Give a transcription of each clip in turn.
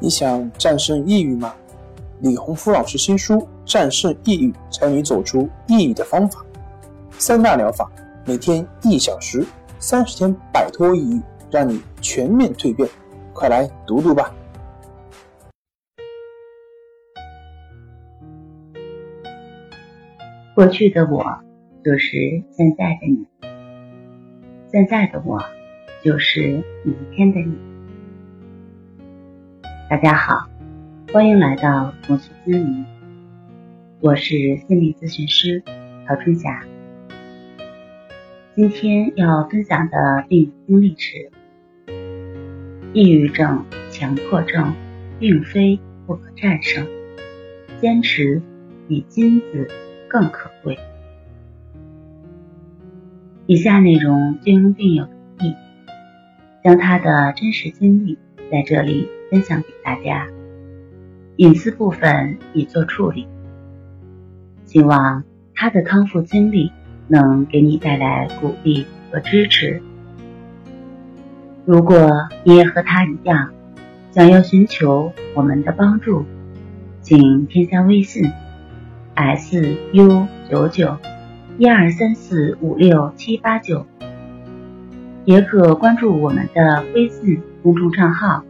你想战胜抑郁吗？李洪福老师新书《战胜抑郁，教你走出抑郁的方法》，三大疗法，每天一小时，三十天摆脱抑郁，让你全面蜕变。快来读读吧！过去的我就是现在的你，现在的我就是明天的你。大家好，欢迎来到重塑心灵，我是心理咨询师曹春霞。今天要分享的病经历是：抑郁症、强迫症并非不可战胜，坚持比金子更可贵。以下内容均用病友的意，将他的真实经历在这里。分享给大家，隐私部分已做处理。希望他的康复经历能给你带来鼓励和支持。如果你也和他一样，想要寻求我们的帮助，请添加微信 s u 九九一二三四五六七八九，也可关注我们的微信公众账号。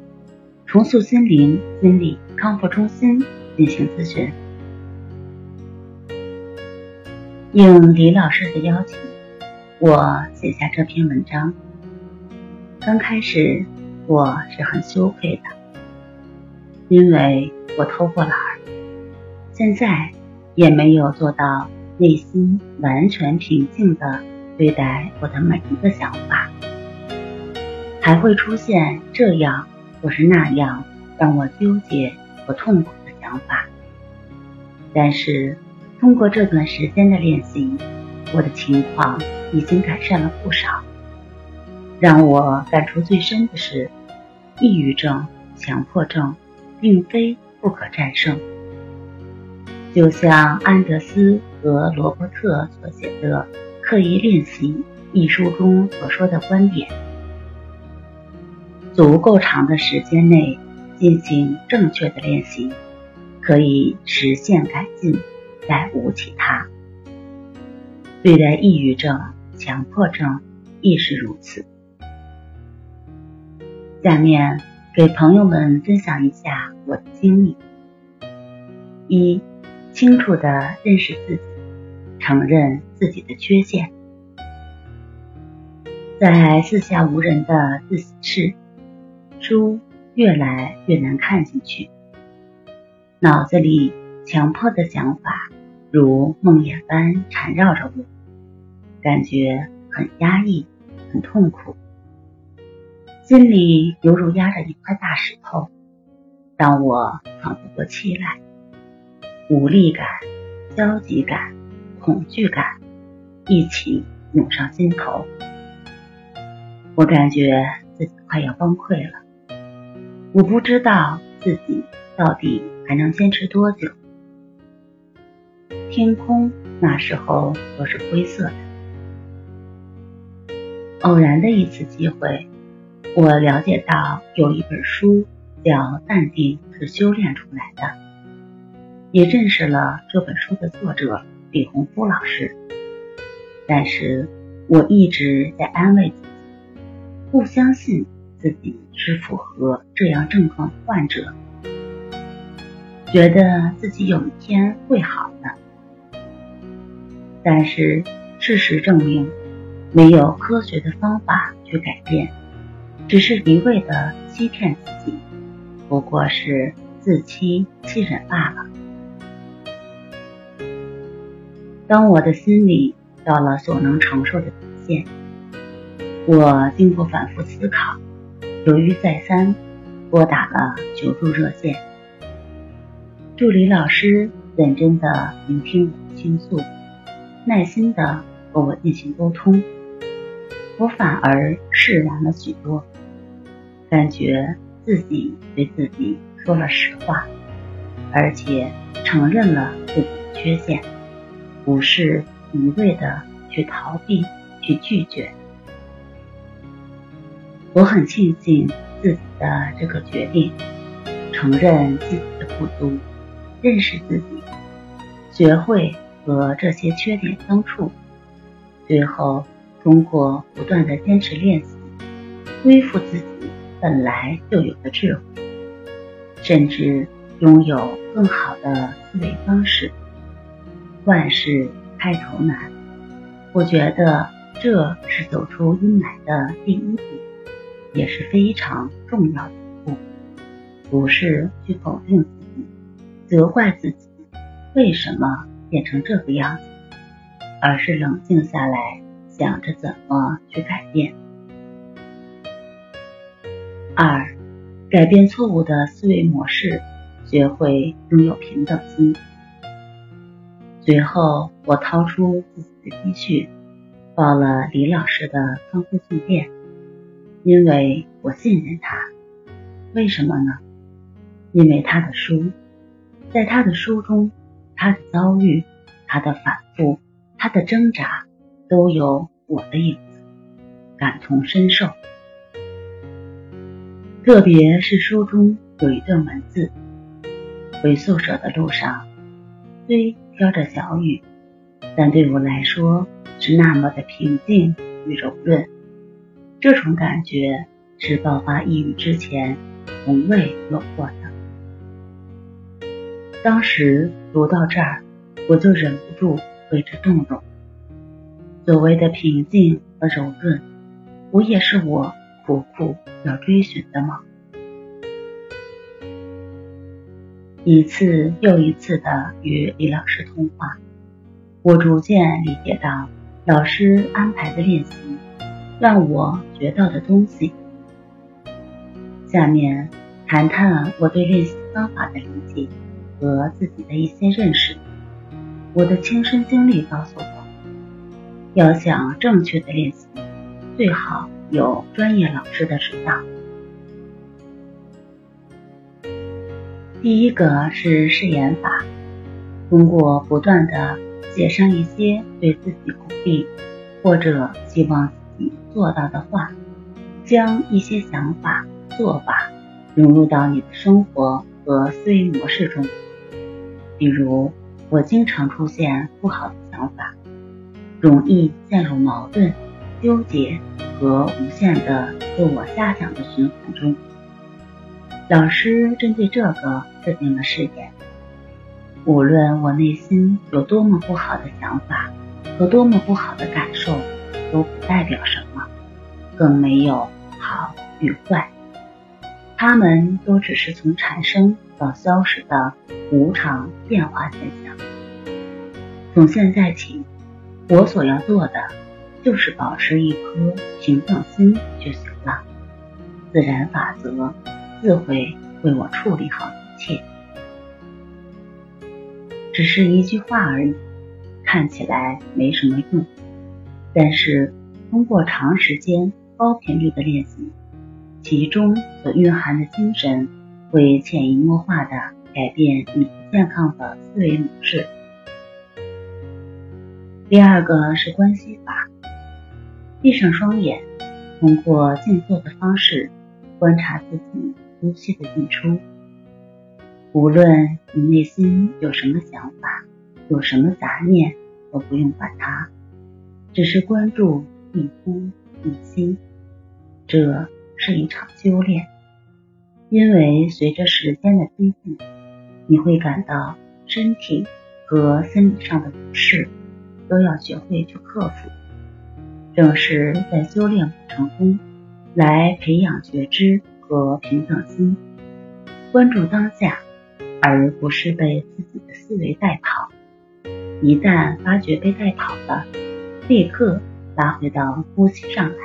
重塑心灵心理康复中心进行咨询。应李老师的邀请，我写下这篇文章。刚开始我是很羞愧的，因为我偷过懒儿。现在也没有做到内心完全平静的对待我的每一个想法，还会出现这样。或是那样让我纠结和痛苦的想法，但是通过这段时间的练习，我的情况已经改善了不少。让我感触最深的是，抑郁症、强迫症并非不可战胜。就像安德斯和罗伯特所写的《刻意练习》一书中所说的观点。足够长的时间内进行正确的练习，可以实现改进，再无其他。对待抑郁症、强迫症亦是如此。下面给朋友们分享一下我的经历：一、清楚的认识自己，承认自己的缺陷，在四下无人的自习室。书越来越难看进去，脑子里强迫的想法如梦魇般缠绕着我，感觉很压抑，很痛苦，心里犹如压着一块大石头，让我喘不过气来。无力感、焦急感、恐惧感一起涌上心头，我感觉自己快要崩溃了。我不知道自己到底还能坚持多久。天空那时候都是灰色的。偶然的一次机会，我了解到有一本书叫《淡定是修炼出来的》，也认识了这本书的作者李洪福老师。但是我一直在安慰自己，不相信。自己是符合这样症状的患者，觉得自己有一天会好的。但是事实证明，没有科学的方法去改变，只是一味的欺骗自己，不过是自欺欺人罢了。当我的心里到了所能承受的底线，我经过反复思考。犹豫再三，拨打了求助热线。助理老师认真的聆听我的倾诉，耐心的和我进行沟通，我反而释然了许多，感觉自己对自己说了实话，而且承认了自己的缺陷，不是一味的去逃避、去拒绝。我很庆幸自己的这个决定，承认自己的不足，认识自己，学会和这些缺点相处，最后通过不断的坚持练习，恢复自己本来就有的智慧，甚至拥有更好的思维方式。万事开头难，我觉得这是走出阴霾的第一步，也是非常重要的一步。不是去否定自己、责怪自己为什么变成这个样子，而是冷静下来，想着怎么去改变。二，改变错误的思维模式，学会拥有平等心。随后，我掏出自己的积蓄，报了李老师的康复训练，因为我信任他。为什么呢？因为他的书，在他的书中，他的遭遇，他的反复，他的挣扎，都有我的影子，感同身受。特别是书中有一段文字：回宿舍的路上，虽。飘着小雨，但对我来说是那么的平静与柔润。这种感觉是爆发抑郁之前从未有过的。当时读到这儿，我就忍不住为之动容。所谓的平静和柔润，不也是我苦苦要追寻的吗？一次又一次的与李老师通话，我逐渐理解到老师安排的练习让我学到的东西。下面谈谈我对练习方法的理解和自己的一些认识。我的亲身经历告诉我，要想正确的练习，最好有专业老师的指导。第一个是试演法，通过不断的写上一些对自己鼓励或者希望做到的话，将一些想法、做法融入到你的生活和思维模式中。比如，我经常出现不好的想法，容易陷入矛盾、纠结和无限的自我瞎想的循环中。老师针对这个制定了誓言：无论我内心有多么不好的想法和多么不好的感受，都不代表什么，更没有好与坏，它们都只是从产生到消失的无常变化现象。从现在起，我所要做的就是保持一颗平等心就行了。自然法则。自会为我处理好一切，只是一句话而已，看起来没什么用，但是通过长时间高频率的练习，其中所蕴含的精神会潜移默化的改变你不健康的思维模式。第二个是关系法，闭上双眼，通过静坐的方式观察自己。呼吸的进出，无论你内心有什么想法，有什么杂念，都不用管它，只是关注一呼一吸。这是一场修炼，因为随着时间的推进，你会感到身体和心理上的不适，都要学会去克服。正是在修炼过程中，来培养觉知。和平等心，关注当下，而不是被自己的思维带跑。一旦发觉被带跑了，立刻拉回到呼吸上来。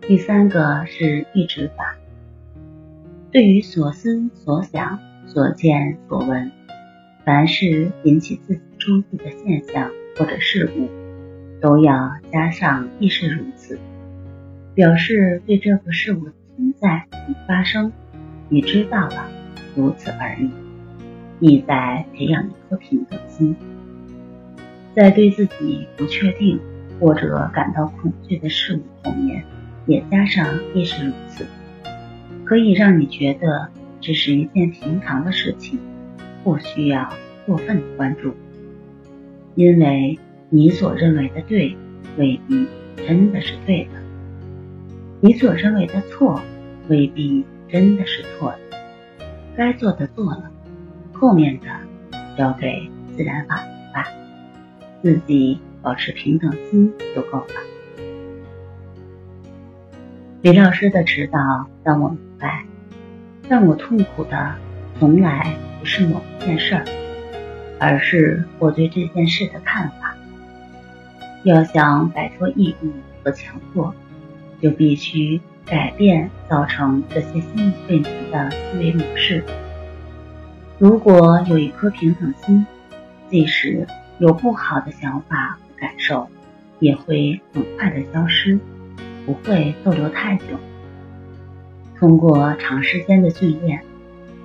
第三个是抑制法，对于所思所想、所见所闻，凡是引起自己注意的现象或者事物，都要加上亦是如此。表示对这个事物的存在与发生，你知道了，如此而已。意在培养一颗平等心，在对自己不确定或者感到恐惧的事物后面，也加上亦是如此。可以让你觉得只是一件平常的事情，不需要过分的关注，因为你所认为的对，未必真的是对的；你所认为的错，未必真的是错的。该做的做了，后面的交给自然法则吧，自己保持平等心就够了。李老师的指导让我明白，让我痛苦的从来不是某一件事儿，而是我对这件事的看法。要想摆脱抑郁和强迫，就必须改变造成这些心理问题的思维模式。如果有一颗平等心，即使有不好的想法和感受，也会很快的消失。不会逗留太久。通过长时间的训练，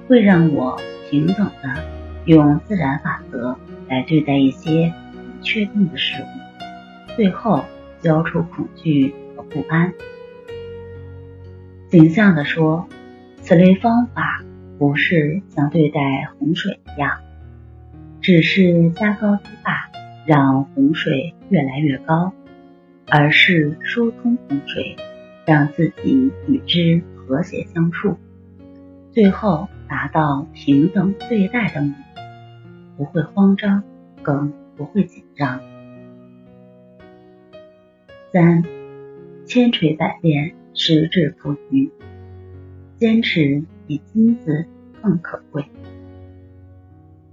会让我平等的用自然法则来对待一些不确定的事物，最后消除恐惧和不安。形象的说，此类方法不是像对待洪水一样，只是加高堤坝，让洪水越来越高。而是疏通洪水，让自己与之和谐相处，最后达到平等对待的目的，不会慌张，更不会紧张。三，千锤百炼，实至不渝，坚持比金子更可贵。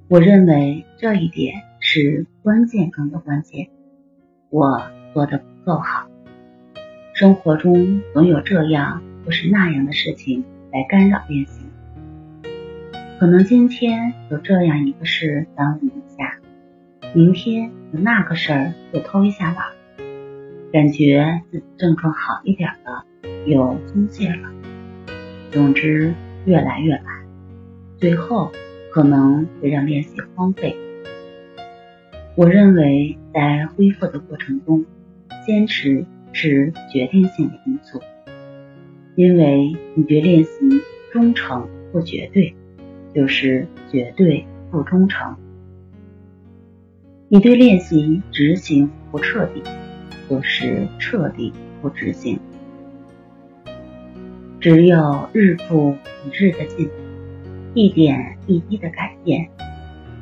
我认为这一点是关键中的关键。我做的不。够好，生活中总有这样或是那样的事情来干扰练习。可能今天有这样一个事耽误一下，明天有那个事儿又偷一下懒，感觉自己症状好一点了，又松懈了。总之越来越懒，最后可能会让练习荒废。我认为在恢复的过程中。坚持是决定性的因素，因为你对练习忠诚不绝对，就是绝对不忠诚；你对练习执行不彻底，就是彻底不执行。只有日复一日的进步，一点一滴的改变，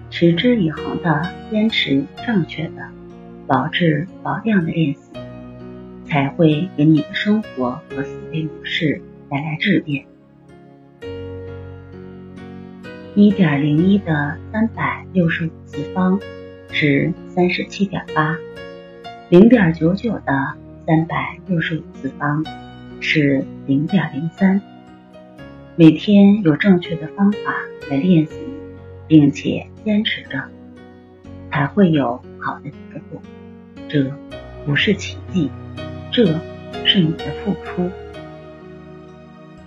持之以恒的坚持正确的。保质保量的练习，才会给你的生活和思维模式带来质变。一点零一的三百六十五次方是三十七点八，零点九九的三百六十五次方是零点零三。每天有正确的方法来练习，并且坚持着，才会有好的结果。这不是奇迹，这是你的付出。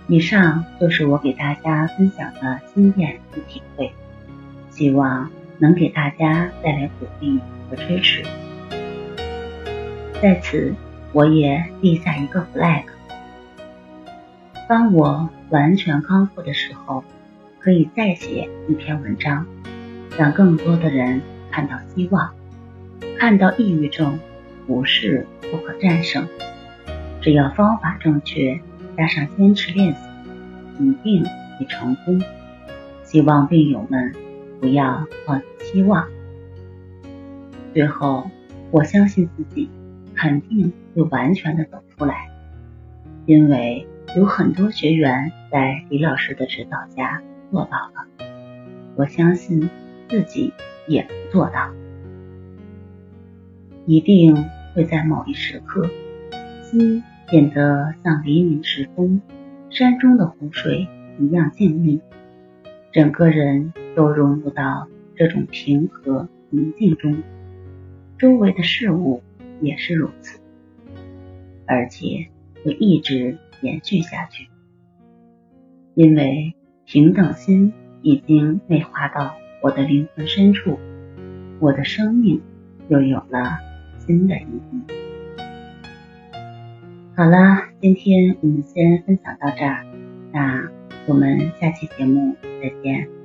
以上就是我给大家分享的经验与体会，希望能给大家带来鼓励和支持。在此，我也立下一个 flag：当我完全康复的时候，可以再写一篇文章，让更多的人看到希望。看到抑郁症不是不可战胜，只要方法正确，加上坚持练习，一定会成功。希望病友们不要放弃希望。最后，我相信自己肯定会完全的走出来，因为有很多学员在李老师的指导下做到了，我相信自己也能做到。一定会在某一时刻，心变得像黎明时分山中的湖水一样静谧，整个人都融入到这种平和宁静中，周围的事物也是如此，而且会一直延续下去，因为平等心已经内化到我的灵魂深处，我的生命又有了。新的意义。好了，今天我们先分享到这儿，那我们下期节目再见。